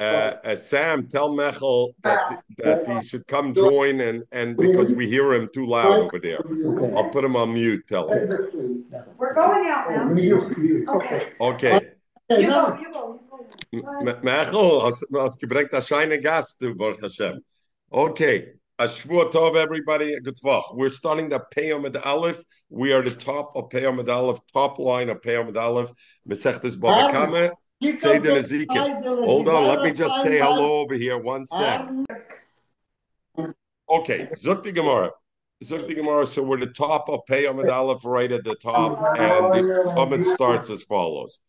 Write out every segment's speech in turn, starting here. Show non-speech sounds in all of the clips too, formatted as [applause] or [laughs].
Uh, uh, Sam, tell Mechel that, that he should come join and, and because we hear him too loud over there. I'll put him on mute, tell him. We're going out now. Okay. Okay. You go, you go, you go. M- Mechel, hast, hast gebringt a shine Gast, Baruch Hashem. Okay. A Shvua Tov, everybody. Good Tvach. We're starting the Peyamid Aleph. We are the top of Peyamid Aleph, top line of Peyamid Aleph. Mesechtes Baba Kama. Seder Nezikin. Hold on, let me just say hello over here. One sec. Okay, Zuk the Gemara. Zuk the Gemara. So we're the top of Pei Amid Aleph right at the top, and the Amid starts as follows.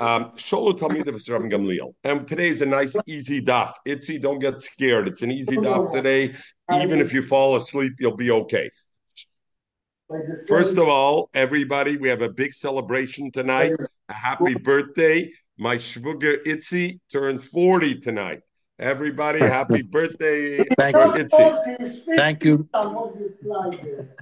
Um, Sholo Talmid of Rabbi Gamliel. And today is a nice, easy daf. Itzy, don't get scared. It's an easy daf [laughs] today. Even if you fall asleep, you'll be okay. First of all, everybody, we have a big celebration tonight. A happy birthday. My Shvuger Itzy turned 40 tonight. Everybody, happy [laughs] birthday, Thank for you. Itzy. Thank you.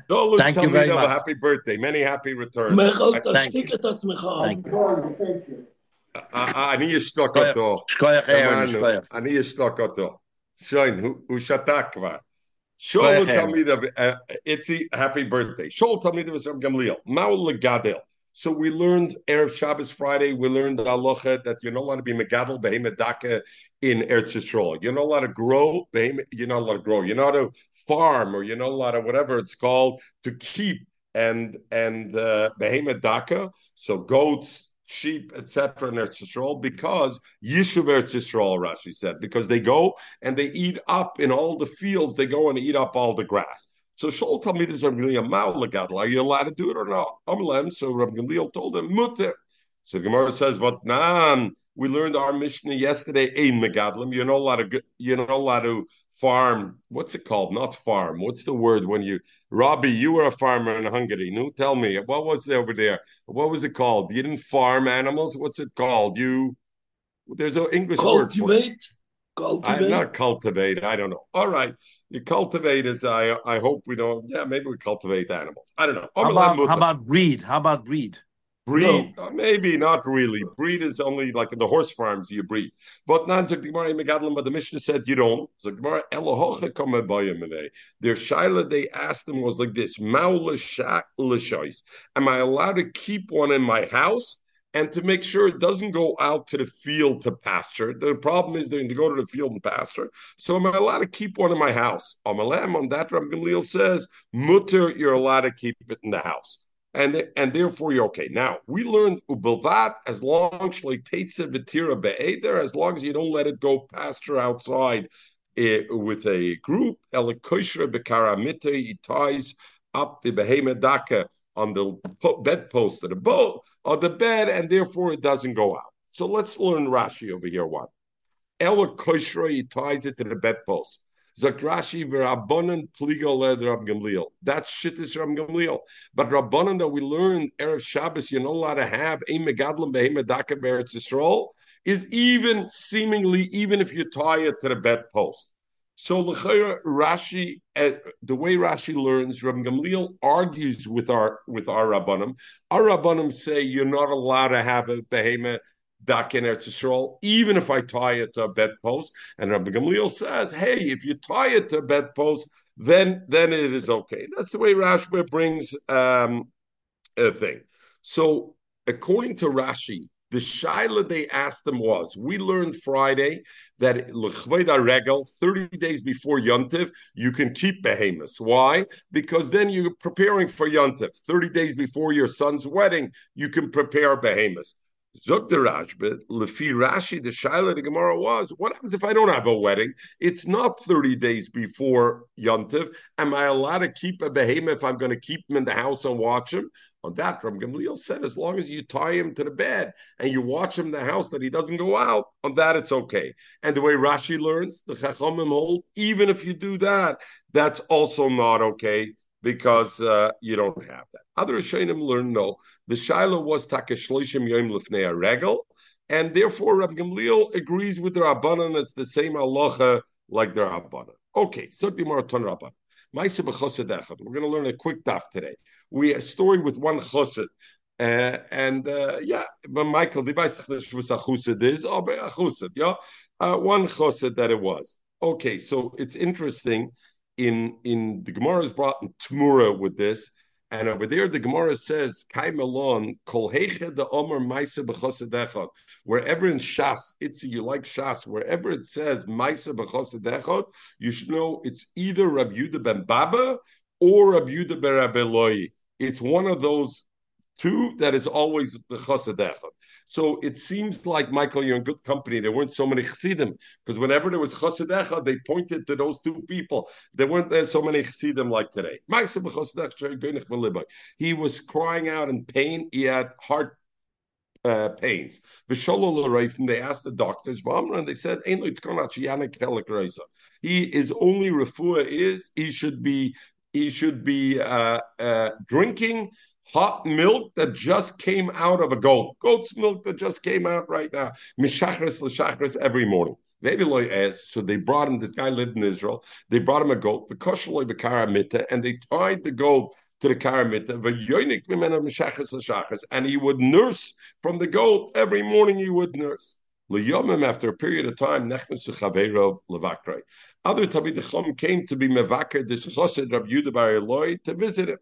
Don't Thank you very a much. happy birthday. Many happy returns. מיכל, I- תשתיק את עצמך. Thank you. I- אני אשתוק אותו. שכוח ערן, שמענו. שכוח. אני אשתוק אותו. שוין, הוא- הוא שתק כבר. שואל שכוח ערן. תלמיד, איציק, happy birthday. שואל תלמיד of Gamliel, מהו legadel? So we learned Erev Shabbos Friday, we learned halacha that you're not allowed to be megadol behemoth in Eretz Yisrael. You're not allowed to grow you're not allowed to grow. You're not allowed to farm or you're not allowed to whatever it's called to keep and and uh, behemoth. So goats, sheep, etc. in Eretz Yisrael because Yishuv Eretz Yisrael, Rashi said, because they go and they eat up in all the fields. They go and eat up all the grass. So Shol told me this Rabbi Gamliel Ma'al legadol. Are you allowed to do it or not? Amalem. So Rabbi Gamliel told him mutter. So Gemara says, "What nan?" We learned our Mishnah yesterday. Ein megadlim. You're not allowed to. You're not allowed to farm. What's it called? Not farm. What's the word when you? Robbie, you were a farmer in Hungary. No, tell me what was there over there? What was it called? You didn't farm animals. What's it called? You. There's an English word for it. Cultivate. I'm not cultivate. I don't know. All right. You cultivate is I I hope we don't yeah, maybe we cultivate animals. I don't know. How about, how about breed? How about breed? breed? Uh, maybe not really. Breed is only like in the horse farms you breed. But not Zok Gemara but the Mishnah said you don't. Zok Gemara Elohocha come Their Shaila they asked them was like this: Maula Lishois. Am I allowed to keep one in my house? And to make sure it doesn't go out to the field to pasture. The problem is they're to go to the field and pasture. So am I allowed to keep one in my house? Amalem on that, Rabbi Gamliel says, mutter, you're allowed to keep it in the house. And, and therefore you're okay. Now we learned ubilvat as long as long as you don't let it go pasture outside eh, with a group. Elikoshra bekaramite, he ties up the behemoth daka on the po- bedpost of the boat or the bed, and therefore it doesn't go out. So let's learn Rashi over here. One, Ella Koshra, he ties it to the bedpost. Zakrashi v'Rabbanan pligo led Rab Gamliel. That's shittis Rab Gamliel. But Rabbanan that we learned erev Shabbos, you're not allowed to have a megadlim behemedaka beretz Yisrael is even seemingly even if you tie it to the bedpost. So l'chayra Rashi, uh, the way Rashi learns, Rabbi Gamliel argues with our with our rabbanim. Our rabbanim say you're not allowed to have a behemoth dak in Eretz even if I tie it to a bedpost. And Rabbi Gamliel says, hey, if you tie it to a bedpost, then then it is okay. That's the way Rashi brings um, a thing. So according to Rashi, the shaila they asked them was: We learned Friday that l'chveda regel, thirty days before Yontiv, you can keep behemoths. Why? Because then you're preparing for Yontiv. Thirty days before your son's wedding, you can prepare behemoths. Zok the Rashba, Lefi Rashi, the Shaila the Gemara was, what happens if I don't have a wedding? It's not 30 days before Yontiv. Am I allowed to keep a behemoth if I'm going to keep him in the house and watch him? On that, Ram Gamliel said, as long as you tie him to the bed and you watch him in the house that he doesn't go out, on that it's okay. And the way Rashi learns, the Chachamim hold, even if you do that, that's also not okay because uh, you don't have that. Other Shainim learn no. The Shiloh was takeshloishim yom lefnei regel, and therefore Rabbi Gamliel agrees with the Rabbanan. It's the same halacha like the Rabbanan. Okay, so Marathon Rabban. We're going to learn a quick daf today. We a story with one chassid. Uh, and uh, yeah, but Michael, the was a chused is, oh, a chused, yeah, uh, one chused that it was. Okay, so it's interesting. In in the Gemara is brought in Tmura with this, and over there the Gemara says, "Kai melon kol the omer ma'isa b'chosedechot." Wherever in Shas, it's you like Shas. Wherever it says ma'isa b'chosedechot, you should know it's either Rabbi Yudah ben Baba or Rabbi Yudah ben Rabbi It's one of those two that is always the chosedechot. So it seems like Michael, you're in good company. There weren't so many chassidim because whenever there was chosedecha, they pointed to those two people. There weren't there so many chassidim like today. He was crying out in pain. He had heart uh, pains. They asked the doctors, and they said, He is only refuah is he should be he should be uh, uh, drinking hot milk that just came out of a goat. Goat's milk that just came out right now. Mishachris l'shachris every morning. Maybe so they brought him. This guy lived in Israel. They brought him a goat, and they tied the goat to the karamita. And he would nurse from the goat every morning. He would nurse. After a period of time, Other Talmid came to be mevakar this chosed Rabbi Yudah Bar Eloi to visit him.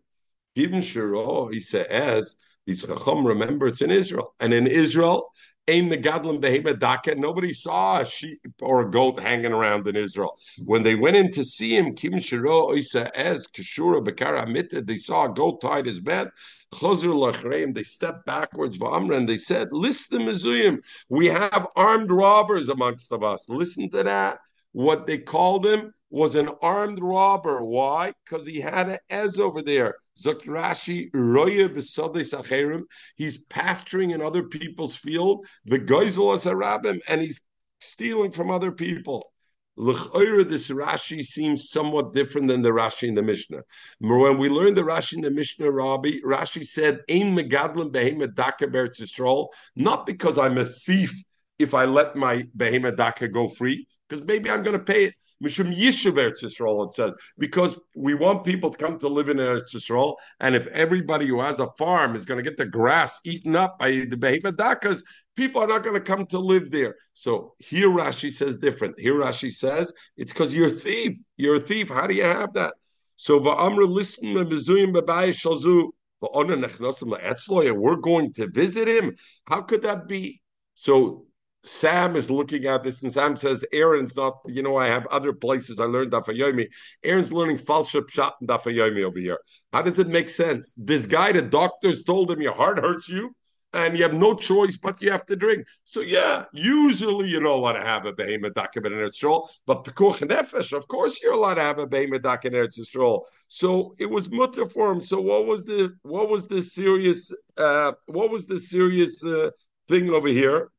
Even Shiro, he says, these Chacham remember it's in Israel. And in Israel, Aim the Gadlim Behema nobody saw a sheep or a goat hanging around in Israel. When they went in to see him, Kim Shiro Isa Ez Kishura Bekara Mitte, they saw a goat tied his bed. They stepped backwards, Vamra, and they said, Listen, Mizuyim, we have armed robbers amongst of us. Listen to that. What they called him was an armed robber. Why? Because he had an Ez over there. Zakrashi Roya Sacherim. He's pasturing in other people's field. The Geisel as a rabbim, and he's stealing from other people. L'chayra, this Rashi seems somewhat different than the Rashi in the Mishnah. When we learned the Rashi in the Mishnah, Rabbi, Rashi said, "Ein megadlim behemoth daka Yisrael," not because I'm a thief if I let my behemoth daka go free, because maybe I'm going to pay it. Mishum Yishuv Eretz it says, because we want people to come to live in Eretz Yisrael, and if everybody who has a farm is going to get the grass eaten up by the behemoth people are not going to come to live there. So here Rashi says different. Here Rashi says it's because you're a thief. You're a thief. How do you have that? So va'amra listen mezuyim shalzu. We're going to visit him. How could that be? So Sam is looking at this, and Sam says, Aaron's not, you know, I have other places I learned Dafayomi. Aaron's learning false shot and Dafayomi over here. How does it make sense? This guy, the doctors told him your heart hurts you, and you have no choice but you have to drink. So, yeah, usually you don't want to have a behemoth in Eretz but Pekuch Nefesh, of course you're allowed to have a behemoth in Eretz. So it was mutter for him. So what was the what was the serious uh, what was the serious uh, thing over here?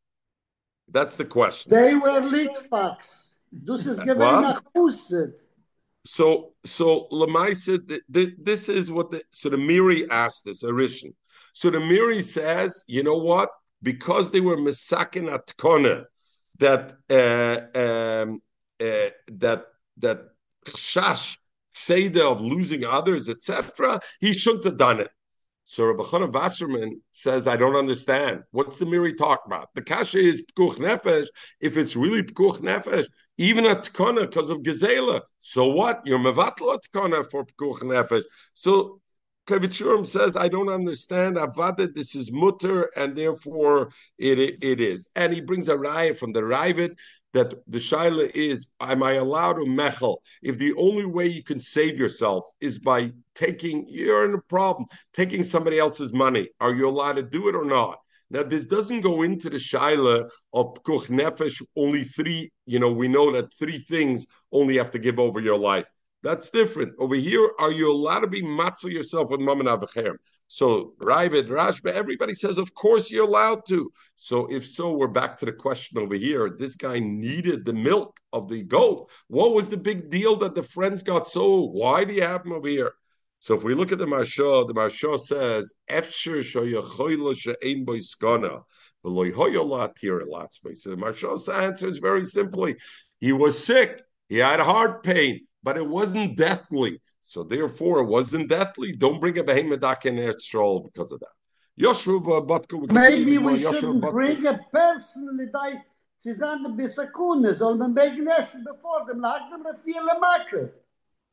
That's the question. They were litvaks. This is [laughs] given a So, so Lamaisa, this is what the so the Meiri asked this Arishan. So the Meiri says, you know what? Because they were misakin atkona, that uh, um, uh, that that chash seder of losing others, etc. He shouldn't have done it. So Rabbi Chana Wasserman says, I don't understand. What's the Meiri talk about? The kasha is pkuch nefesh. If it's really pkuch nefesh, even a tkana because of gezela. So what? You're mevatla tkana for pkuch nefesh. So Kovetz Shiurim says, I don't understand. Avada, this is mutter, and therefore it, it is. And he brings a raya from the Raavad that the shaila is, am I allowed to mechel? If the only way you can save yourself is by taking, you're in a problem, taking somebody else's money, are you allowed to do it or not? Now, this doesn't go into the shaila of kuch nefesh, only three, you know, we know that three things only have to give over your life. That's different. Over here, are you allowed to be matzah yourself with mammon avacherem? So Raavad, Rashba, everybody says, of course you're allowed to. So if so, we're back to the question over here. This guy needed the milk of the goat. What was the big deal that the friends got so? Why do you have him over here? So if we look at the Maharsha, the Maharsha says, Efsher she'ein boiskana. So the Maharsha's answer is very simply, he was sick, he had heart pain, but it wasn't deathly. So therefore, it wasn't deathly. Don't bring a behemoth in Eretz because of that. Yoshua. Maybe we shouldn't bring a personally die. Sie sind ein bisschen Kuhne, soll man wegen essen bevor dem lag dem viele Marke.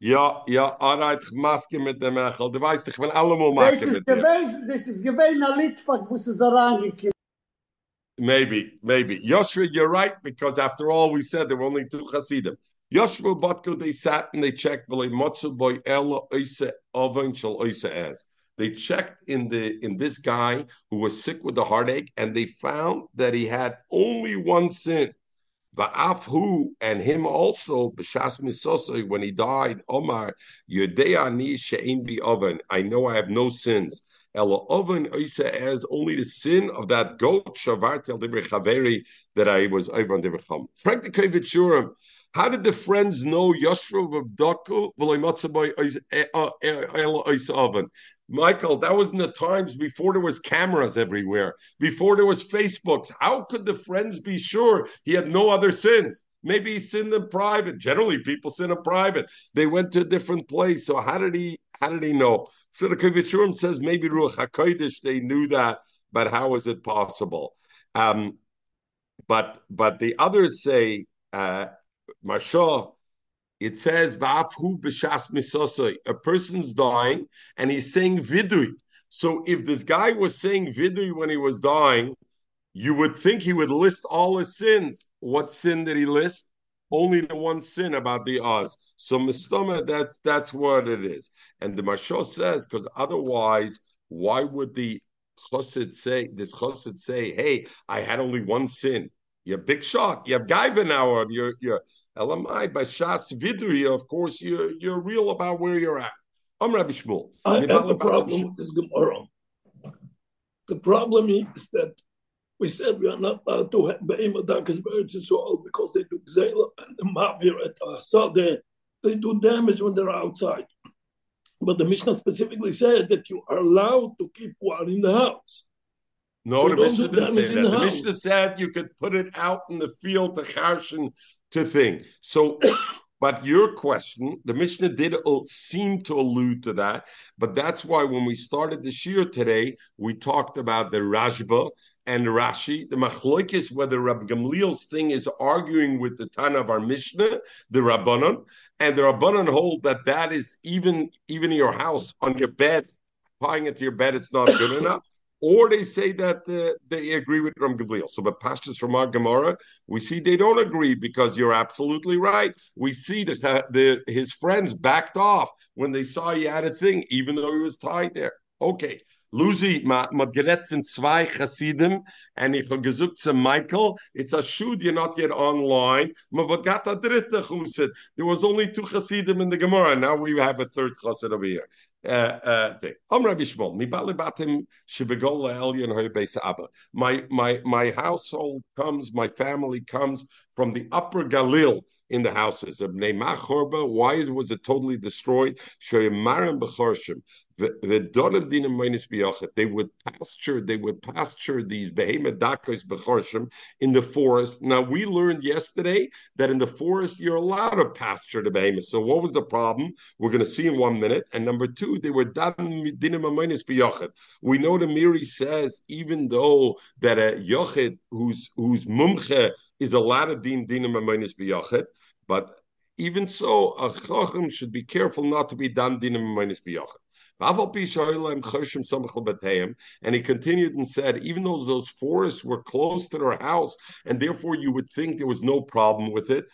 Ja, ja, alright, maske mit dem Echel. Du weißt, ich will allemal machen Das ist mit dir. gewesen, das ist gewesen ein Litfak, wo sie so reingekommen. Maybe, maybe. Yoshua, you're right, because after all we said there were only two Hasidim. Yoshua Batko, they sat and they checked, "V'lei motzu boy ela oise oven shel oise. They checked in the in this guy who was sick with the heartache, and they found that he had only one sin. Va'afhu and him also when he died. Omar yodeani she'in bi oven. I know I have no sins. Ela oven oise as only the sin of that goat shavar tel divrei chaveri that I was over on divrei. Frank the Shurim. How did the friends know? Michael, that was in the times before there was cameras everywhere, before there was Facebooks. How could the friends be sure he had no other sins? Maybe he sinned in private. Generally, people sin in private. They went to a different place. So how did he? How did he know? So the Kovetz Shiurim says maybe Ruach Hakodesh they knew that, but how is it possible? Um, but but the others say, uh, Mashah, it says Va'afhu b'shas misosoi. A person's dying and he's saying vidui. So if this guy was saying vidui when he was dying, you would think he would list all his sins. What sin did he list? Only the one sin about the Oz. So mistama, that that's what it is. And the Mashal says, because otherwise, why would the chassid say this chassid say, "Hey, I had only one sin." You're big shot. You have gaiva now on your your elamai by shas viduri. Of course, you're you're real about where you're at. I'm Rabbi Shmuel. I have a problem with this Gemara. The problem is that we said we are not allowed to have Be'emadakas Be'eretz because they do Gzela and the Mavir at Asade. They do damage when they're outside. But the Mishnah specifically said that you are allowed to keep one in the house. No, the Mishnah didn't say that. the The. Mishnah said you could put it out in the field to charshin to thing. So, but your question, the Mishnah did seem to allude to that, but that's why when we started the shir today, we talked about the Rashba and Rashi, the machlokes, whether Rabbi Gamliel's thing is arguing with the Tana of our Mishnah, the Rabbanon, and the Rabbanon hold that that is even even in your house on your bed, applying it to your bed, it's not good [coughs] enough. Or they say that uh, they agree with Ram Gamliel. So, but pastors from our Gemara, we see they don't agree because you're absolutely right. We see that uh, the, his friends backed off when they saw he had a thing, even though he was tied there. Okay. Lucy, ma, ma gerät von zwei Chassidim, and habe gesagt zu Michael, it's a shoot, you're not yet online. A. There was only two Chassidim in the Gemara. Now we have a third chassid over here. Uh, uh, thing. My my my household comes, my family comes from the Upper Galil in the houses of Neymar Chorba. Why was it totally destroyed? They would pasture, they would pasture these behemoth dakos b'chorshim in the forest. Now we learned yesterday that in the forest you're allowed to pasture the behemoth. So what was the problem? We're going to see in one minute. And number two, they were. We know the Meiri says even though that a yochid whose whose mumche is allowed to din dinim minus biyachet, but even so, a chacham should be careful not to be done dinim minus biyachet. And he continued and said, even though those forests were close to their house, and therefore you would think there was no problem with it,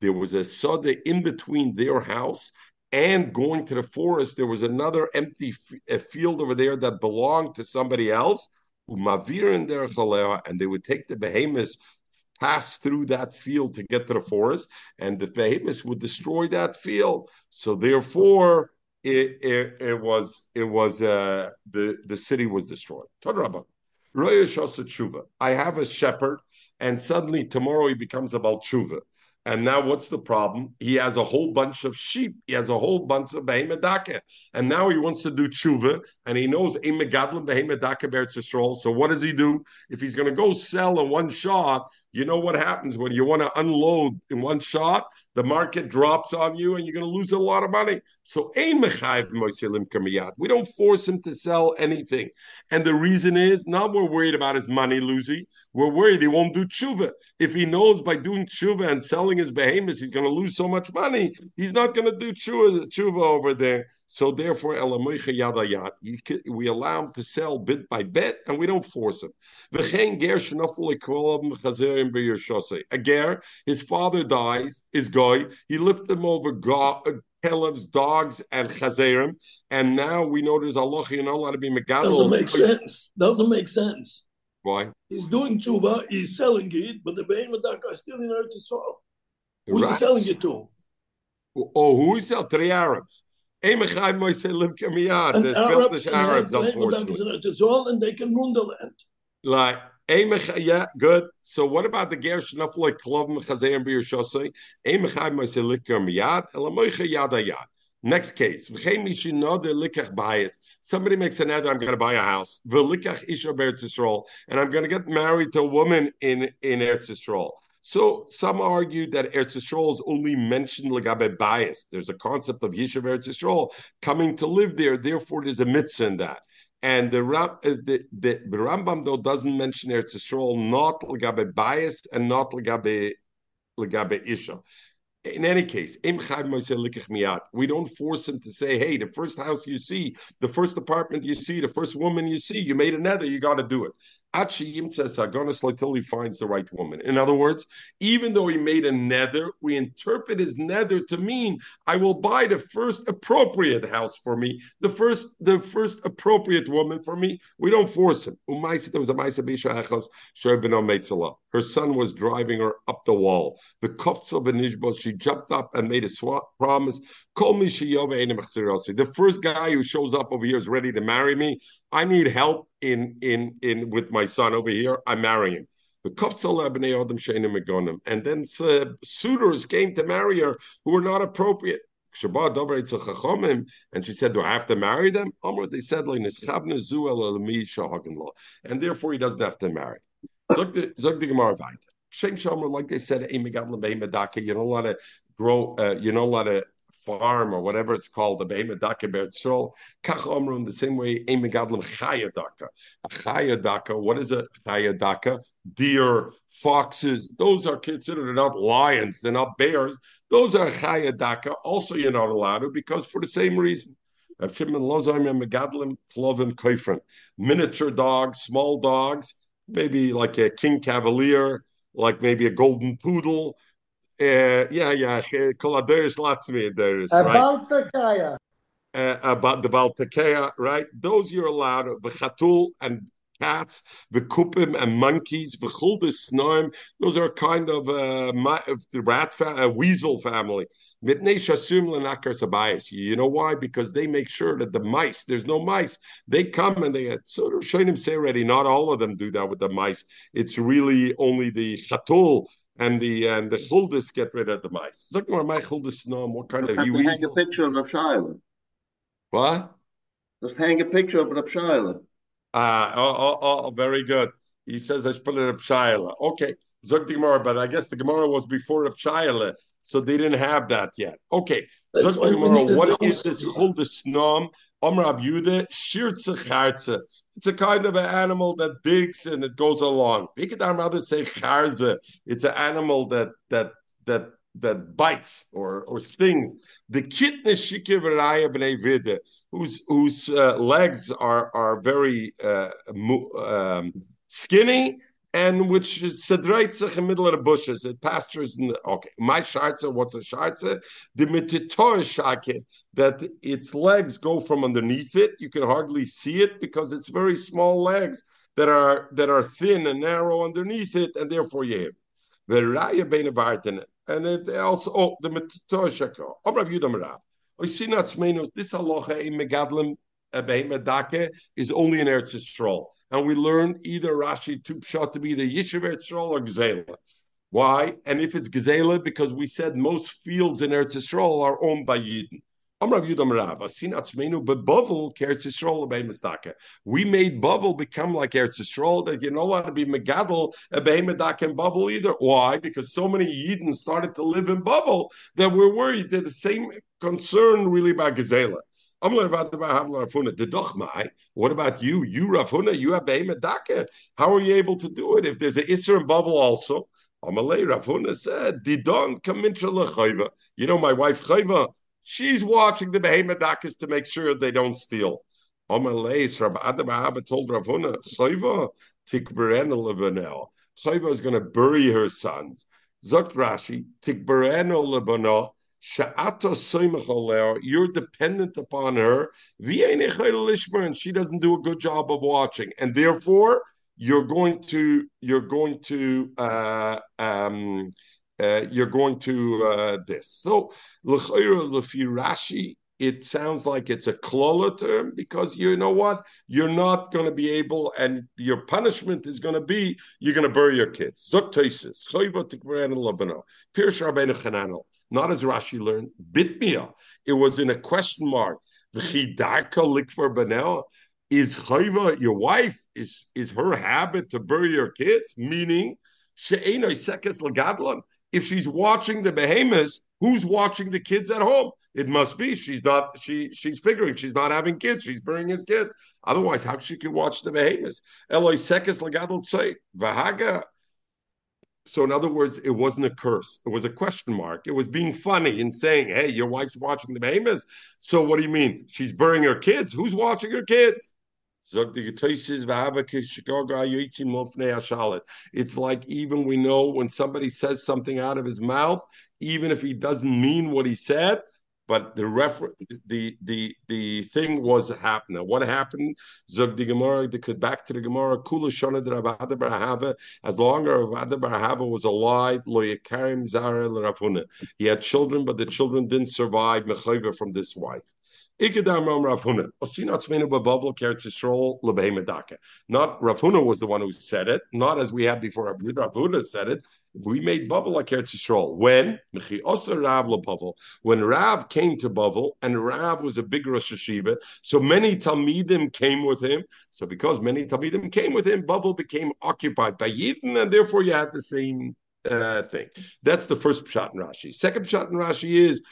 there was a soda in between their house and going to the forest. There was another empty field over there that belonged to somebody else. And they would take the behemoths pass through that field to get to the forest, and the behemoths would destroy that field. So therefore, it, it, it was it was uh, the the city was destroyed. I have a shepherd, and suddenly tomorrow he becomes a Tshuva. And now what's the problem? He has a whole bunch of sheep. He has a whole bunch of behemedake. And now he wants to do tshuva, and he knows megadlim behemedake beretz. So what does he do? If he's going to go sell in one shot, you know what happens when you want to unload in one shot? The market drops on you, and you're going to lose a lot of money. So we don't force him to sell anything, and the reason is not we're worried about his money losing. We're worried he won't do tshuva. If he knows by doing tshuva and selling his behemoths, he's going to lose so much money. He's not going to do tshuva, tshuva over there. So therefore, we allow him to sell bit by bit, and we don't force him. A ger, his father dies, is goy. He lifts him over Caleb's uh, dogs and chazerim, and now we know there's Allah. You're not allowed to be megadol. Doesn't make sense. Doesn't make sense. Why? He's doing tshuva, he's selling it, but the behemoth are still in Eretz Yisrael. Who's Right. he selling it to? Oh, who is that? Three Arabs. Eimechai Moise Limka Miyad. An There's Arab British can Arabs, have behemoth is unfortunately. Eretz Yisrael, and they can run the land. Like, yeah, good. So what about the Ger Shnafel like Klov Mechazeir and Bir Shosei? Eimechai Moise Limka Miyad. Elamoicha Yada Yad. Next case. V'chein mishino de likach bias. Somebody makes an edit, I'm going to buy a house. V'likach isha be'eretz Yisrael. And I'm going to get married to a woman in, in Eretz Yisrael. So some argue that Eretz Yisrael is only mentioned legabe bias. There's a concept of Yishav Eretz Yisrael coming to live there. Therefore, there's a mitzvah in that. And the, uh, the, the, the Rambam though doesn't mention Eretz Yisrael not legabe bias and not legabe legabe isha. In any case, we don't force him to say, "Hey, the first house you see, the first apartment you see, the first woman you see, you made another, you got to do it." Until he finds the right woman. In other words, even though he made a nether, we interpret his nether to mean I will buy the first appropriate house for me, the first the first appropriate woman for me. We don't force him. Her son was driving her up the wall. The she jumped up and made a promise. The first guy who shows up over here is ready to marry me. I need help in in in with my son over here. I'm marrying him. And then uh, suitors came to marry her who were not appropriate. And she said, "Do I have to marry them?" They said, and therefore he doesn't have to marry. Like they said. You don't let it grow. Uh, you don't let it farm or whatever it's called, the Behemedaka Beretzol. Kach Omru the same way, Megadol Chayadaka. Chayadaka. What is a Chayadaka? Deer, foxes. Those are considered not lions. They're not bears. Those are Chayadaka. Also, you're not allowed to because for the same reason. Miniature dogs, small dogs, maybe like a king cavalier, like maybe a golden poodle. Uh, yeah, yeah, koladerish latzmi derish, A right? Baltakaya. Uh, about the baltakea, right? Those you're allowed. The chatul and cats, the kupim and monkeys, the chuldis snoim. Those are kind of uh, my, the rat fa- uh, weasel family. Mitnei shasum lenakar sabayis. You know why? Because they make sure that the mice, there's no mice. They come and they sort of Shainim say already. Not all of them do that with the mice. It's really only the chatul and the and the chuldis get rid of the mice. Zok my chuldis snoim. What kind of have you to hang a picture of Rav Shaila. What? Just hang a picture of Rav Shaila. Ah, oh, oh, oh, very good. He says I should put it up Shaila. Okay, Zog the Gemara, but I guess the Gemara was before up Shaila, so they didn't have that yet. Okay, That's Zog why the Gemara, needed what the is this Hulde Snom? It's a kind of an animal that digs and it goes along. Pikadam rather say Charze. It's an animal that that that that bites or or stings. The kitne shikivariya b'nei vide, whose whose uh, legs are are very uh, um, skinny and which is sedreits in the middle of the bushes. It pastures in the okay. My shartza, what's a shartza? The mititor shaket that its legs go from underneath it. You can hardly see it because it's very small legs that are that are thin and narrow underneath it, and therefore you have the raya bein. And it also oh the mititor shaket. Obrav yudam rab. Oisinat smenos. This halacha in megadlim eh, Medake is only in Eretz Yisrael. And we learn either Rashi Tupshat to be the Yishuv Eretz or Gzela. Why? And if it's Gezela, because we said most fields in Eretz Yisrael are owned by Yidden. We made Bavel become like Eretz Yisrael, that you don't want to be Megadol, Obey Medaka, and Bavel either. Why? Because so many Yidden started to live in Bavel that we're worried that the same concern really about Gezela. What about you? You, Rav Huna, you have Behemedaka. How are you able to do it if there's an Isser in Bavel also? Amalei Rav Huna said, Didon lechayva. You know, my wife Chayva, she's watching the Behemadakas to make sure they don't steal. Amalei, Rabbi Adam Abba told Rav Huna, Chayva, lebanel. Chayva is going to bury her sons. Zok Rashi, tikberena lebanel. You're dependent upon her, and she doesn't do a good job of watching, and therefore you're going to you're going to uh, um, uh, you're going to uh, this. So Rashi, it sounds like it's a klola term because you know what you're not going to be able, and your punishment is going to be you're going to bury your kids. Not as Rashi learned, bitmia. It was in a question mark. V'chidarka likvar banel. is chayva your wife is is her habit to bury your kids? Meaning sekes lagadlon if she's watching the behemoths who's watching the kids at home? It must be she's not she she's figuring she's not having kids she's burying his kids. Otherwise how she could watch the behemoths? Eloi sekes lagadlon say vahaga so, in other words, it wasn't a curse. It was a question mark. It was being funny and saying, hey, your wife's watching the behemoths. So, what do you mean? She's burying her kids. Who's watching her kids? It's like even we know when somebody says something out of his mouth, even if he doesn't mean what he said, but the refer the the the thing was happening. What happened? Zog the Gemara, the back to the Gemara, Kula Shana Rav Adda bar Ahava, as long as bar Ahava was alive, Lo Yekarim Zara Rav Huna. He had children, but the children didn't survive Mechayva from this wife. Not Rav Huna was the one who said it, not as we had before Rav Huna said it. We made Bavel like Eretz. When? When Rav came to Bavel, and Rav was a big Rosh Hashiva, so many Talmidim came with him. So because many Talmidim came with him, Bavel became occupied by Yidden, and therefore you had the same uh, thing. That's the first pshat in Rashi. Second pshat in Rashi is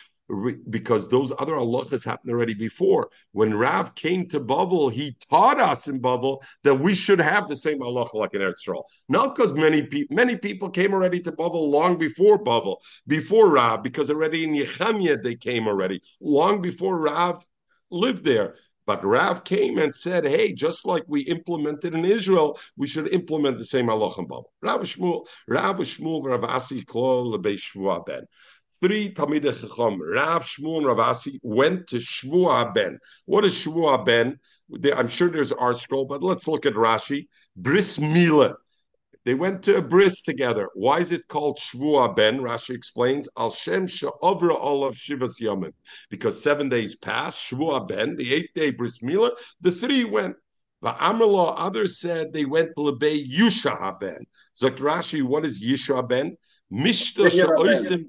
because those other halachas happened already before. When Rav came to Bavel, he taught us in Bavel that we should have the same halacha like in Eretz Yisrael. Not because many people many people came already to Bavel long before Bavel, before Rav, because already in Yechemia they came already long before Rav lived there. But Rav came and said, "Hey, just like we implemented in Israel, we should implement the same halacha in Bavel." Rav Shmuel, Rav Shmuel, Rav Asi three Talmidei Chacham, Rav Shmuel and Rav Asi, went to Shvua Ben. What is Shvua Ben? I'm sure there's our scroll, but let's look at Rashi. Bris Mila. They went to a bris together. Why is it called Shvua Ben? Rashi explains, Al Shem Sha'ovra Olav Shivas Yamin. Because seven days passed, Shvua Ben, the eighth day bris Mila, the three went. Va'amrla, others said they went to Lebe Yusha Ben. Zakt Rashi, what is Yisha Ben? Mishta Sha'oisim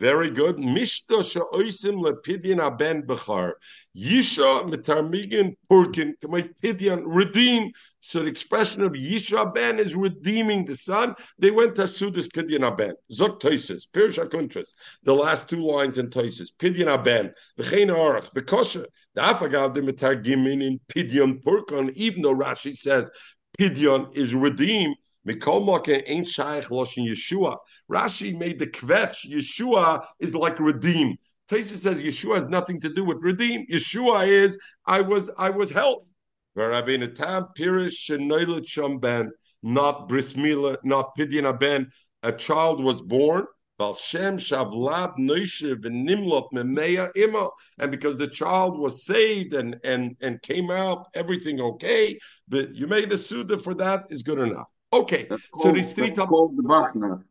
very good. Mishta sha'oisim lepidyan aben bechar. Yisha metarmigin purkin pidyan redeem. So the expression of Yisha ben is redeeming the son. They went to Sudas pidyan aben. Zok toises. Pirsha kuntras. The last two lines in toises. Pidyan aben. V'chein arach. Bekosha. The afagav the metargimin in pidyan purkon. Even though Rashi says pidyan is redeemed. Rashi made the kvetch. Yeshua is like redeem. Taisa says Yeshua has nothing to do with redeem. Yeshua is I was I was helped. Not bris mila, not pidyon ben. A child was born. And because the child was saved and and and came out, everything okay. But you made a suda for that is good enough. Okay, That's so called, these three that's top called the Bachnach.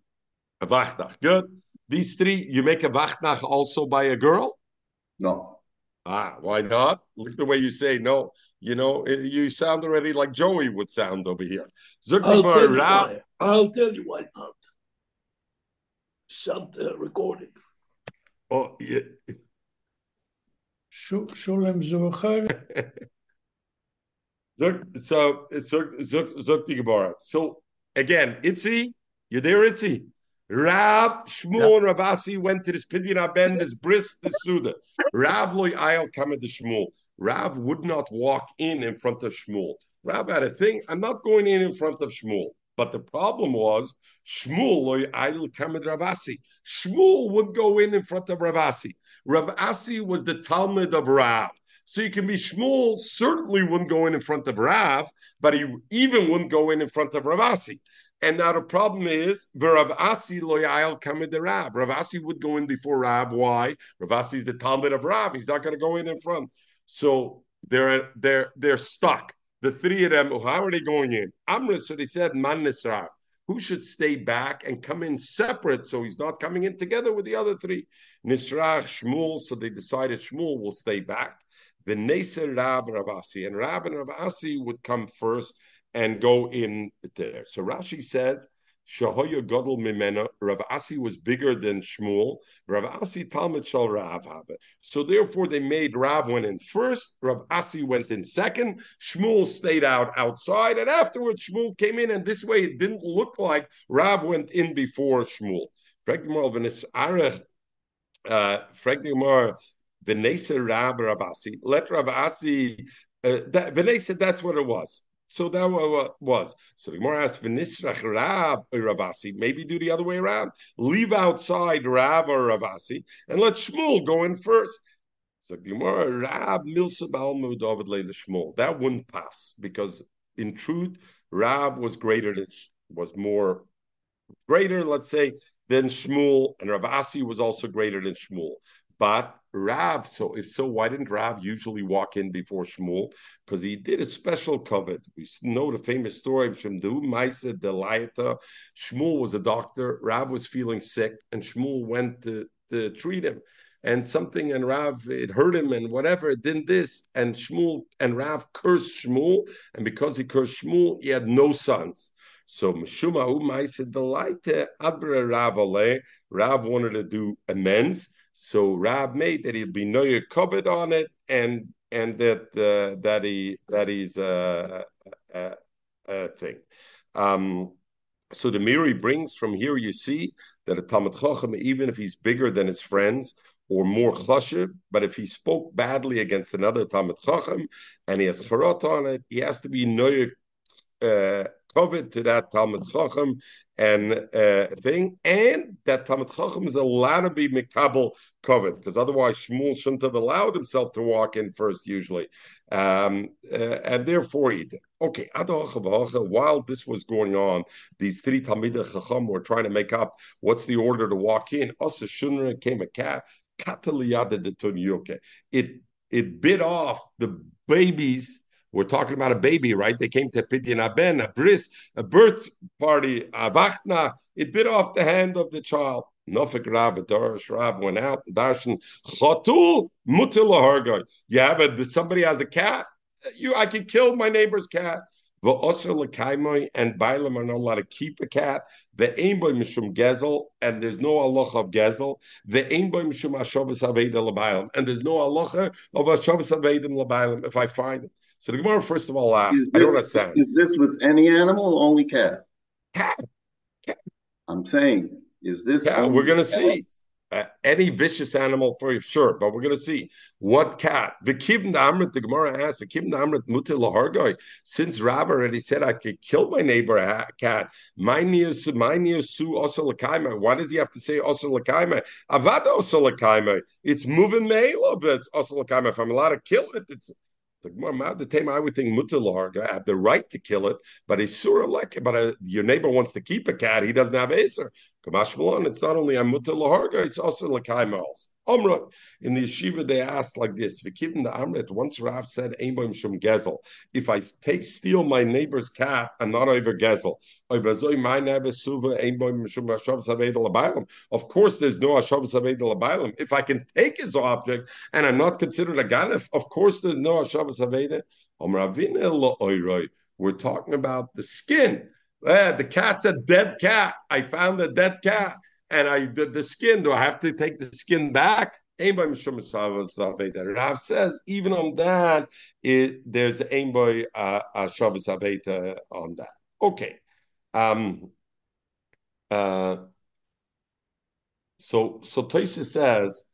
a vachnach. Good. These three, you make a vachnach also by a girl. No. Ah, why not? Look the way you say no. You know, you sound already like Joey would sound over here. I'll tell Zuckerberg, you Ra- why. I'll tell you why not. Some the recording. Oh, yeah. Shu- Shulam Zucher. Zuk- [laughs] So, Zuk- the Gemara. So, again, Itzi, you there, Itzi? Rav, Shmuel, and Rav Asi went to this Pidyon Aben, this bris, this Suda. Rav loy ayel kamed the Shmuel. Rav would not walk in in front of Shmuel. Rav had a thing, I'm not going in in front of Shmuel. But the problem was, Shmuel loy ayel kamed Rav Asi. Shmuel would go in in front of Rav Asi. Ravasi was the Talmud of Rav. So you can be Shmuel certainly wouldn't go in in front of Rav, but he even wouldn't go in in front of Rav Asi. And now the problem is, Rav Asi loyal Rav. Rav Asi would go in before Rav. Why? Rav Asi is the Talmud of Rav. He's not going to go in in front. So they're they're they're stuck. The three of them. Oh, how are they going in? Amr. So they said man Nisrav. Who should stay back and come in separate so he's not coming in together with the other three? Nisrach, Shmuel. So they decided Shmuel will stay back. The Neser Rav Ravasi and Rav and Rav Asi would come first and go in there. So Rashi says, Shahoya Gadol Mimena, Rav Asi was bigger than Shmuel. Rav Asi Talmud Shal Rav. So therefore they made Rav went in first, Rav Asi went in second, Shmuel stayed out outside, and afterwards Shmuel came in, and this way it didn't look like Rav went in before Shmuel. Uh, V'nesa Rav Ravasi. Let Rav Asi, uh, that, that's what it was. So that wa- was. So the Gemara asks, "V'nisrach or Rav Asi." Maybe do the other way around. Leave outside Rav or Rav Asi, and let Shmuel go in first. So Gemara, Rav Milsa Balmu David Leila Shmuel. That wouldn't pass because, in truth, Rav was greater than was more greater, let's say, than Shmuel, and Rav Asi was also greater than Shmuel. But Rav, so if so, why didn't Rav usually walk in before Shmuel? Because he did a special covet. We know the famous story of Shemdu, Maisa Delayata. Shmuel was a doctor. Rav was feeling sick, and Shmuel went to, to treat him. And something and Rav it hurt him and whatever it didn't this and Shmuel and Rav cursed Shmuel and because he cursed Shmuel he had no sons. So Meshuma Umaisa Delaita Abra Rav Rav wanted to do amends. So Rab made that he'd be no covered on it, and and that uh, that he that he's a, a, a thing. Um, so the Meiri brings from here. You see that a Talmud Chacham, even if he's bigger than his friends or more chashiv, but if he spoke badly against another Talmud Chacham and he has charot on it, he has to be no uh, covered to that Talmud Chacham and uh, thing, and that Talmud Chacham is allowed to be mikabel covered, because otherwise Shmuel shouldn't have allowed himself to walk in first usually, um, uh, and therefore he did. Okay, while this was going on, these three Talmid Chacham were trying to make up what's the order to walk in. Asa Shunra came a cat. It it bit off the babies we're talking about a baby, right? They came to Pidyon Aben, a bris, a birth party, a vachna. It bit off the hand of the child. Nofik Rav, Darish Rav went out, Darshan, Chatul, Mutil Hargoy. You have a, somebody has a cat, you, I can kill my neighbor's cat. V'osir l'kaimoy and Bailam are not allowed to keep a cat. The boy mishum gezel and there's no halacha of gezel. The boy mishum ashavas aveda l'bailam and there's no halacha of ashavas aveda l'bailam if I find it. So the Gemara first of all asks, Is I don't this, understand. is this with any animal or only cat? Cat. I'm saying, is this? Yeah, we're gonna see. Uh, any vicious animal for sure, but we're going to see what cat. The kibn amrit, the Gemara asked, the kibn amrit mutil lahargoy. Since Rab already said I could kill my neighbor a cat, my news, my news su also lakaima. Why does he have to say also lakaima? Avada also lakaima. It's moving mail of it's also lakaima. If I'm allowed to kill it, it's the Gemara, I would think mutal I have the right to kill it, but a surah like but a, your neighbor wants to keep a cat, he doesn't have aser. Kamash it's not only a mutal it's also lakai also. In the yeshiva they asked like this: V'kivin the amrit. Once Rav said, "Aimboim shum gezel." If I take steal my neighbor's cat, I'm not over gezel. Of course, there's no ashavas aveda If I can take his object and I'm not considered a ganef, of course there's no ashavas aveda. We're talking about the skin. Eh, the cat's a dead cat. I found a dead cat. And I did the skin. Do I have to take the skin back? Rav says even on that, it, there's aim boy uh, Shabbos Aveta on that. Okay. Um, uh, so so Toysa says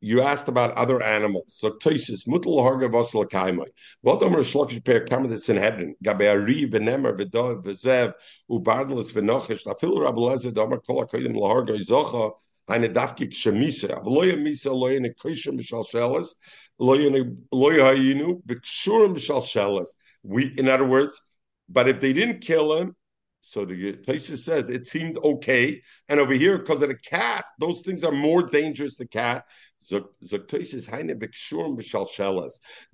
you asked about other animals. So Toisis, Mutal Harga Vasal Kaimai. What Omer Shlokish Per the Sanhedrin, Gabeari, Venemer, Vedov, Vezev, Ubardlis, Venochish, Nafil Rabeleze, Domer Kola Kaidim Laharga Dafkik Shemise, aber Loya Misa, Loya Nekosha Mishal Shelas, Loya Hayinu, Bikshurim Mishal Shelas. We, in other words, but if they didn't kill him, so the Taisa says it seemed okay, and over here because of the cat, those things are more dangerous. The cat,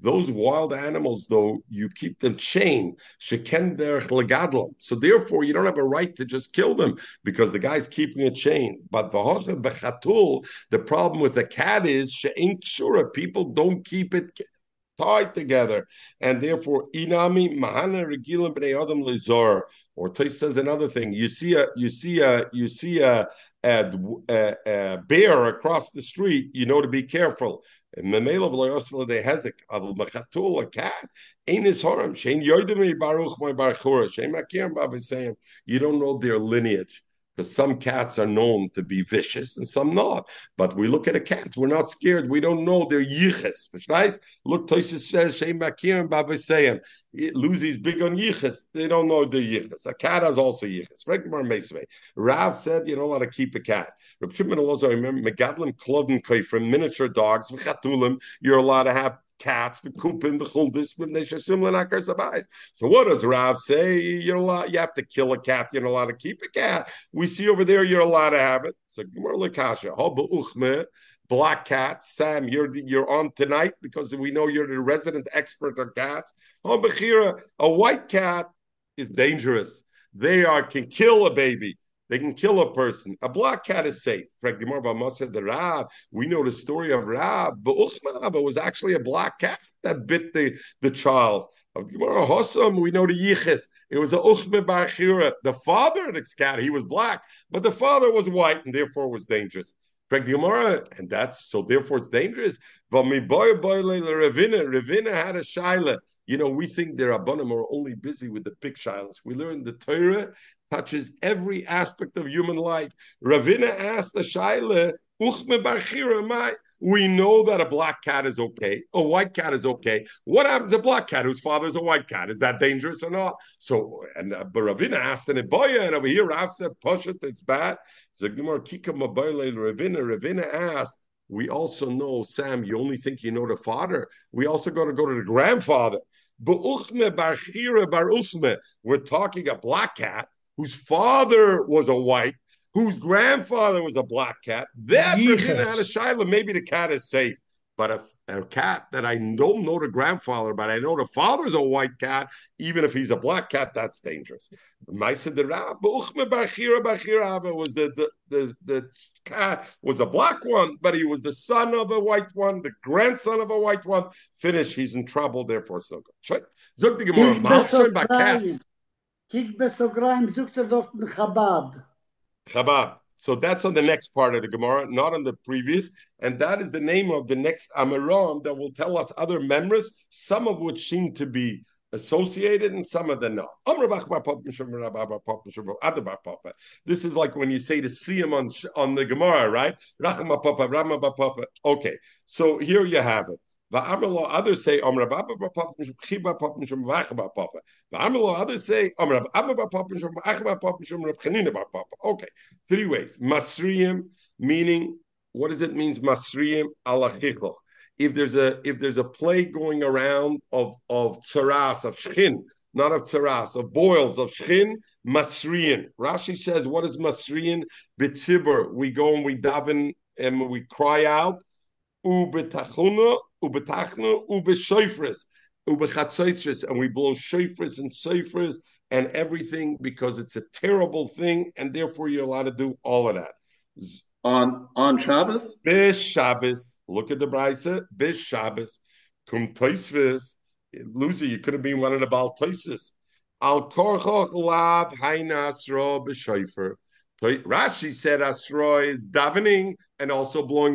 those wild animals, though, you keep them chained. So therefore, you don't have a right to just kill them because the guy's keeping a chain. But the problem with the cat is people don't keep it tied together, and therefore inami mahana regilim bnei adam lezor. Or Tais says another thing. You see a you see a you see a, a, bear across the street. You know to be careful. A cat, ain't his harm. You don't know their lineage because some cats are known to be vicious and some not. But we look at a cat, we're not scared. We don't know they're yiches. Look, Tosis says Shem Makirim Babasayim. Lucy's big on yiches. They don't know they're yiches. A cat has also yiches. Rav said you don't want to keep a cat. Reb Shimon also remember Megadlim Kloden from miniature dogs. You're allowed to have cats, the kupin, the chuldis, So what does Rav say? You're allowed, you have to kill a cat. You're not allowed to keep a cat. We see over there you're allowed to have it. So Gemara Lakasha. Black cat, Sam, you're you're on tonight because we know you're the resident expert on cats. Bechira, a white cat is dangerous. They are can kill a baby. They can kill a person. A black cat is safe. We know the story of Rab, but was actually a black cat that bit the, the child. Of Gemara Hossam, we know the Yichis. It was a Uchme Bar The father of the cat, he was black, but the father was white and therefore was dangerous. Gemara, and that's so therefore it's dangerous. Ravina Ravina had a shaila. You know, we think the Rabbanim are only busy with the big shilas. We learn the Torah touches every aspect of human life. Ravina asked the shaila, we know that a black cat is okay, a white cat is okay. What happens to a black cat whose father is a white cat? Is that dangerous or not? So, and uh, Ravina asked an Iboya, and over here Rav said, Push it, it's bad. Kika Ravina, Ravina asked, we also know, Sam, you only think you know the father. We also got to go to the grandfather. We're talking a black cat whose father was a white, whose grandfather was a black cat. That person had a shiloh. Maybe the cat is safe. But a, a cat that I don't know the grandfather, but I know the father's a white cat, even if he's a black cat, that's dangerous. was the the, the the cat was a black one, but he was the son of a white one, the grandson of a white one. Finish, he's in trouble, therefore so good. Zog the Gemara, by cats. Kik besograyim sucht er dort Chabad. Chabad. So that's on the next part of the Gemara, not on the previous. And that is the name of the next Amaram that will tell us other memories, some of which seem to be associated and some of them not. This is like when you say to see him on, on the Gemara, right? Okay, so here you have it. Others say Chiba others say Abba Papa. Okay, three ways. Masriyim meaning what does it mean? Masriyim alachichoch. If there's a if there's a plague going around of of tsaras of shchin, not of tsaras of boils of shchin, masriyin. Rashi says, what is masriyin? Bitzibur. We go and we daven and we cry out. Ubetachuna ubetachnu ubeshoifres ubechatzoitres, and we blow shofars and shofars and everything because it's a terrible thing, and therefore you're allowed to do all of that. On on Shabbos? Bis Shabbos. Look at the brisa. Bis Shabbos. Kum toisvis. Lucy, you could have been one of the Baal toises. Al korchoch lav hainas ro b'shoifer. Rashi said Asra is davening and also blowing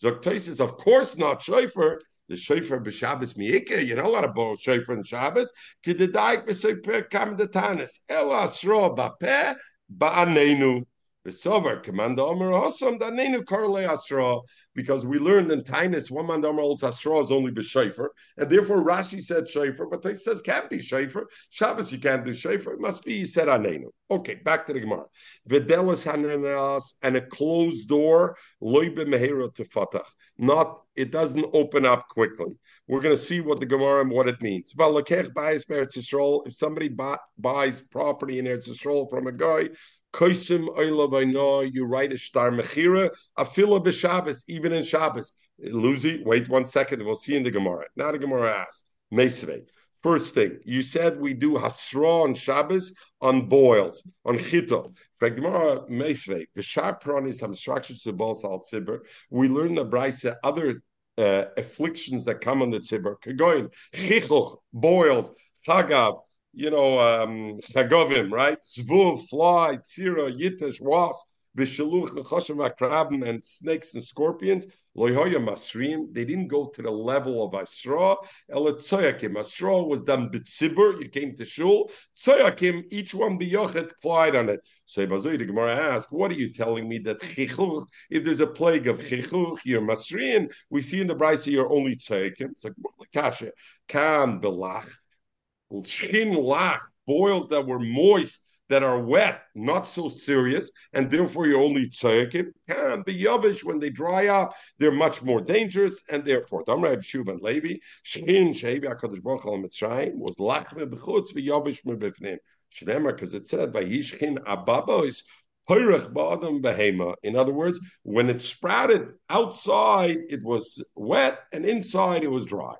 shofar. Zoktosis, of course, not shofar. The shofar b'Shabbos miyike. You know how to blow shofar in Shabbos. Kidedayik b'soper kam detanis. El Asra ba'peh ba'anenu. Besover, Commander Omer Osam, Danenu Karle Asra, because we learned in Tainus, one man Omer holds Asra is only Beshafer, and therefore Rashi said Shafer, but he says can't be Shafer. Shabbos you can't do Shafer, it must be he said Anenu. Okay, back to the Gemara. Videlis Hananas and a closed door, Loibe Mehera to Fatah. Not, it doesn't open up quickly. We're going to see what the Gemara and what it means. If somebody buys property in Eretz Yisrael from a guy, Koisim Oilav you write a star mechira, afila b'Shabbos, even in Shabbos. Luzi, wait one second, we'll see in the Gemara. Now the Gemara asks, Mesve. First thing, you said we do hasra on Shabbos on boils, on chito. Gemara Mesve, instructions to bol sal tzibur. We learn the brayse other uh, afflictions that come on the tzibur. Kagoin, chichuch, boils, chagav, you know, um, chagovim, right? Zvuv, fly, tzira, yitish, wasp, vishaluch, nechoshem, akrabim, and snakes and scorpions. Loihoya masrim. They didn't go to the level of Asra. Eletzoyakim. Asra was done bitzibur. You came to shul. Tzoyakim, each one biyochet applied on it. So Ibazoi, the Gemara asked, what are you telling me that chichuch, if there's a plague of chichuch, you're masrim, we see in the Brisa you're only tzoyakim. It's like, kasha, kam belach shin lach, boils that were moist, that are wet, not so serious, and therefore you're only tzayakim. Can be yavish when they dry up, they're much more dangerous, and therefore, Damra Shuv and Levi, shin shevi hakadosh baruch al mitzrayim was lachme b'chutz v'yavish mebifnim. Shnemer, because it said vayishchin ababois. In other words, when it sprouted outside, it was wet, and inside it was dry.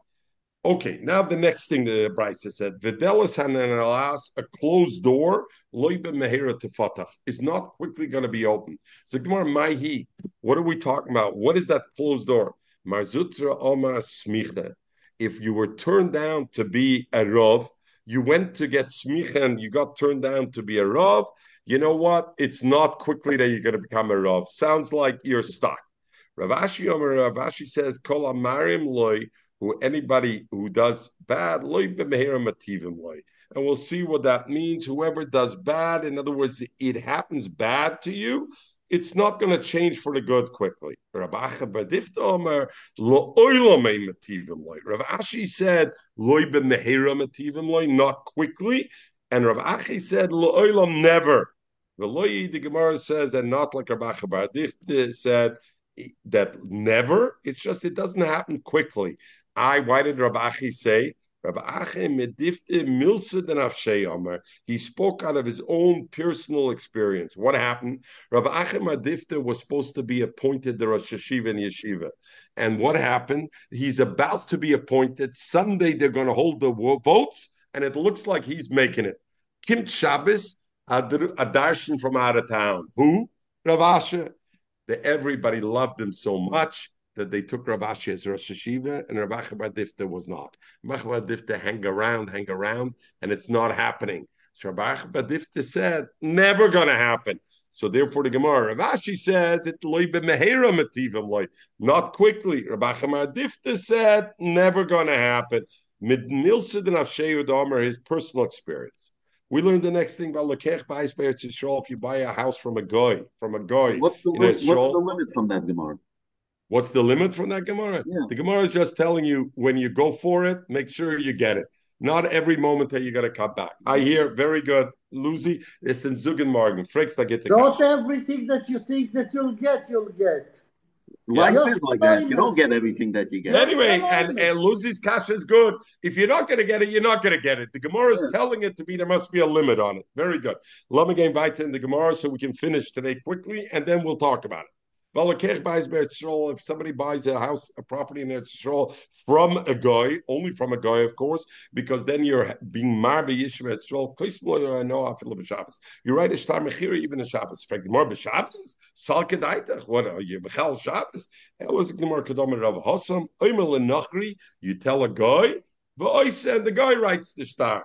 Okay, now the next thing the Bryce said, Videlis and alas, a closed door, loibe mehera tefatach, is not quickly going to be open. Zikmar Maihi, what are we talking about? What is that closed door? Mar Zutra Omar Smicha. If you were turned down to be a Rav, you went to get Smicha and you got turned down to be a Rav, you know what? It's not quickly that you're going to become a Rav. Sounds like you're stuck. Rav Ashi Omar Rav Ashi says, Kol Amarim loy who anybody who does bad, and we'll see what that means. Whoever does bad, in other words, it happens bad to you, it's not going to change for the good quickly. Rav Ashi said, not quickly, and Rav Achi said, never. The Loyi, the Gemara says, and not like Rav Acha said, that never. It's just it doesn't happen quickly. I, why did Rabbi Achi say? Achi. He spoke out of his own personal experience. What happened? Rabbi Achi medifte was supposed to be appointed the Rosh Hashiva and Yeshiva. And what happened? He's about to be appointed. Sunday they're going to hold the votes, and it looks like he's making it. Kim Shabbos, a darshan from out of town. Who? Rav Asher. That everybody loved him so much that they took Rav Ashi as Rosh Hashiva and Rav Achabar Difta was not. Rav Achabar Difta hang around, hang around, and it's not happening. So Rav Achabar Difta said, never going to happen. So therefore, the Gemara Rav Ashi says it loy b'mehera mativim loy, not quickly. Rav Achabar Difta said, never going to happen. Mid Nilsid and Avsheyu Domer, his personal experience. We learned the next thing about Lekech Be'etz Yisrael. If you buy a house from a guy, from a guy, what's the, what's the limit from that Gemara? What's the limit from that Gemara? Yeah. The Gemara is just telling you when you go for it, make sure you get it. Not every moment that you got to cut back. I hear very good. Lucy, it's in Zugenmorgen. Fricks that get the Not cash. everything that you think that you'll get, you'll get. Life yeah. is like that. You don't get everything that you get. Anyway, and, and Lucy's cash is good. If you're not going to get it, you're not going to get it. The Gemara is yeah. telling it to be there must be a limit on it. Very good. Let me get back in the Gemara so we can finish today quickly, and then we'll talk about it. If somebody buys a house, a property in Eretz from a guy, only from a guy, of course, because then you're being marbe after Shabbos. You write a shtar mechira even in Shabbos. Frag more b'Shabbos. Sal kedaitach. What are you b'chal Shabbos? It was the more kedom Rav Hossam. Oimel. You tell a guy. but And the guy writes the star.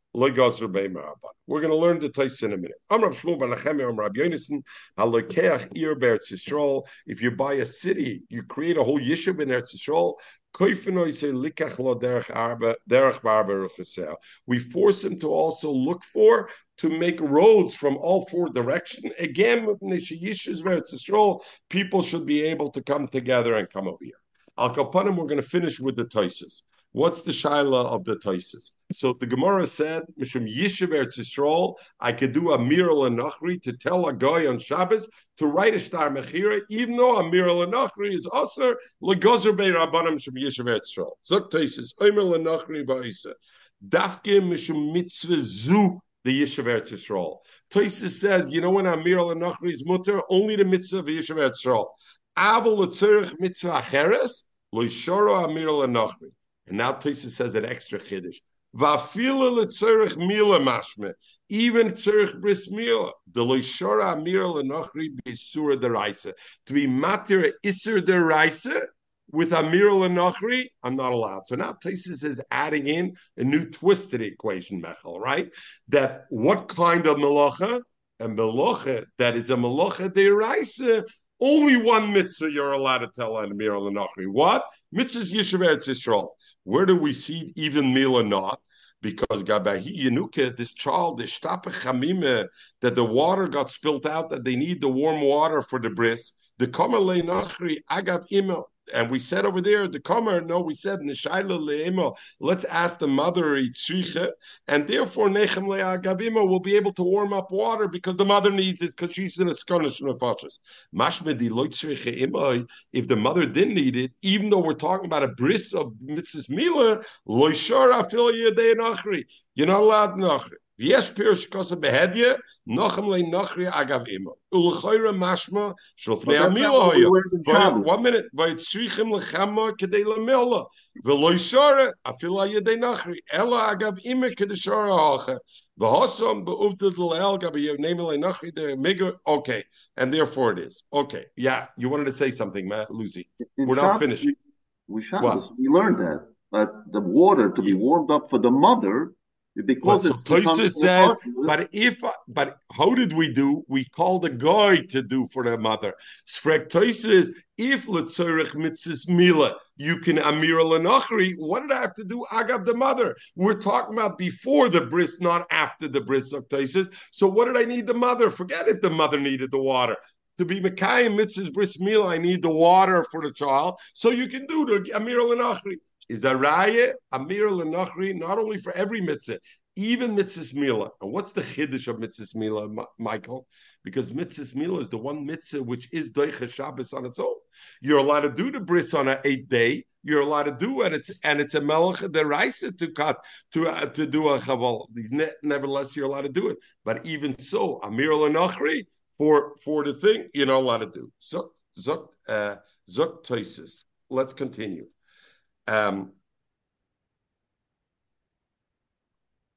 We're going to learn the Tais in a minute. I'm Shmuel Bar I'm. If you buy a city, you create a whole Yishev in Eretz Yisrael, we force him to also look for to make roads from all four directions. Again, people should be able to come together and come over here. Al Kapanim, we're going to finish with the Toises. What's the shaila of the Toises? So the Gemara said, Mishum Yishev Eretz Yisrael, I could do a miral and nachri to tell a guy on Shabbos to write a star mechira, even though a miral and nachri is aser legozer bei rabbanim Mishum Yishev Eretz Yisrael. Zok Toises, Omer lenachri ba'isa. Dafke Mishum Mitzvah Zu the Yishev Eretz Yisrael. Says, you know when a miral and nachri is mutter, only the mitzvah of Yishev Eretz Yisrael. Letzerich mitzvah acheres, loishoro amir lenachri. And now Tosis says an extra chiddush. Vafila letzerich mila mashme. Even tzerich bris mila. The loishora amir lenachri beisura deraisa. To be matir isur deraisa with amir lenachri, I'm not allowed. So now Tosis is adding in a new twist to the equation, Mechel, right? That what kind of melacha? A melacha that is a melacha deraisa only one mitzvah you're allowed to tell an Amir al Nachri. What? Mitzvahs Yishuv Eretz Yisrael. Where do we see even meal or not? Because Gabahi Yenuke, this child, the Shtapa Chamime, that the water got spilt out, that they need the warm water for the bris. The Kamer Le Nachri Agav Imo and we said over there the comer. No, we said Nishaila leemo. Let's ask the mother Yitzricha, and therefore Nechem leagavima will be able to warm up water because the mother needs it because she's in a skonish nefashas. Mashmedi loitzricha imoi. If the mother didn't need it, even though we're talking about a bris of mitzvah mila, loishara afil yedei nachri. You're not allowed nachri. Yes, Pirush Kosa Behedye, Nochem Le Nochri Agav Imo. Ulchoira Mashma, Shlofnei Amila Hoya. One minute, Vaitzrichim Lechama Kedei Lamila. Veloy Shara, Afila Yedei Nochri, Ela Agav Imo Kedei Shara Hocha. V'hosam be'uvdid l'el gabi yev nochri de mega. Okay, and therefore it is. Okay, yeah. You wanted to say something, Matt, Lucy. We're not finished. We, we learned that that the water to be warmed up for the mother because well, so Toysa says, but if but how did we do? We called a guy to do for the mother. Sfrek Toysa is if letzorich mitzvah mila, you can amira lenachri. What did I have to do? I got the mother. We're talking about before the bris, not after the bris of Toysa. So what did I need the mother? Forget if the mother needed the water to be Mekayim mitzvahs bris mila, I need the water for the child. So you can do the Amir Lenachri is a raya amir lenachri not only for every mitzvah, even mitzvah mila. And what's the chiddush of mitzvah mila, Michael? Because mitzvah mila is the one mitzvah which is doicha Shabbos on its own. You're allowed to do the bris on an eighth day. You're allowed to do and it's and it's a melech deraisa to cut to uh, to do a chaval. Nevertheless, you're allowed to do it. But even so, amir lenachri for for the thing you're not allowed to do. So zok uh, zok Let's continue. Um,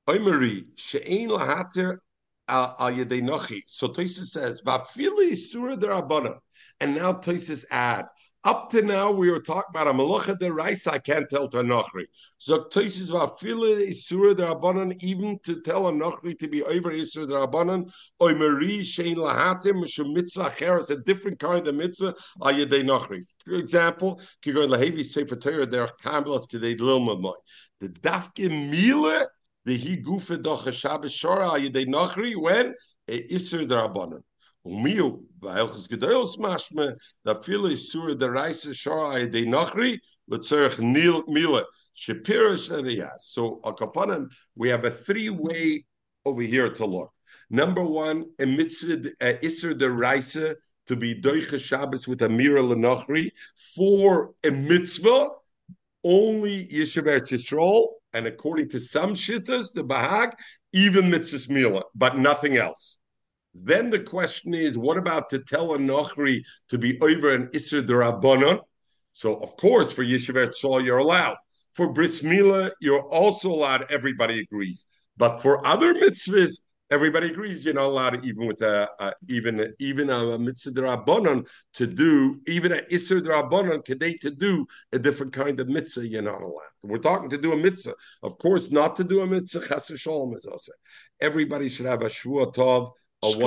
Oimeri she'ein lahater al yedei nochi. So Tosis says, "Vafili surah derabana," and now Tosis adds, "Up to now, we were talking about a malacha deraisa. I can't tell to a nochri. So Tosis vafili surah derabana, even to tell a nochri to be over isur derabanan. Oimeri she'ein lahater mishum mitzvah cheres, a different kind of mitzvah al yedei nochri. For example, kigoy lahevi sefer Torah there kambelas today lilmad The dafke mila the he gufa Shabbos shora yedei nachri when eh, a iser derabanan. Umil va'elchus gedolos mashme da fila isur deraisa shora yedei nachri l'tzerich nil mila shapira shariyas. So al kapanim we have a three way over here to look. Number one, a mitzvah a iser deraisa to be doicha Shabbos with a mira lenachri for a mitzvah only Yishev Eretz and according to some shittas, the Bahag, even mitzvah mila, but nothing else. Then the question is, what about to tell a Nochri to be over an Isser Darabonon? So, of course, for Yeshivat Saul, you're allowed. For Bris Mila, you're also allowed. Everybody agrees. But for other mitzvahs, everybody agrees you're not allowed even with a, a even even a mitzvah drabonon to do even a iser drabonon today to do a different kind of mitzvah. You're not allowed. We're talking to do a mitzvah, of course, not to do a mitzvah. Chas shalom is also. Everybody should have a shvuah tov. A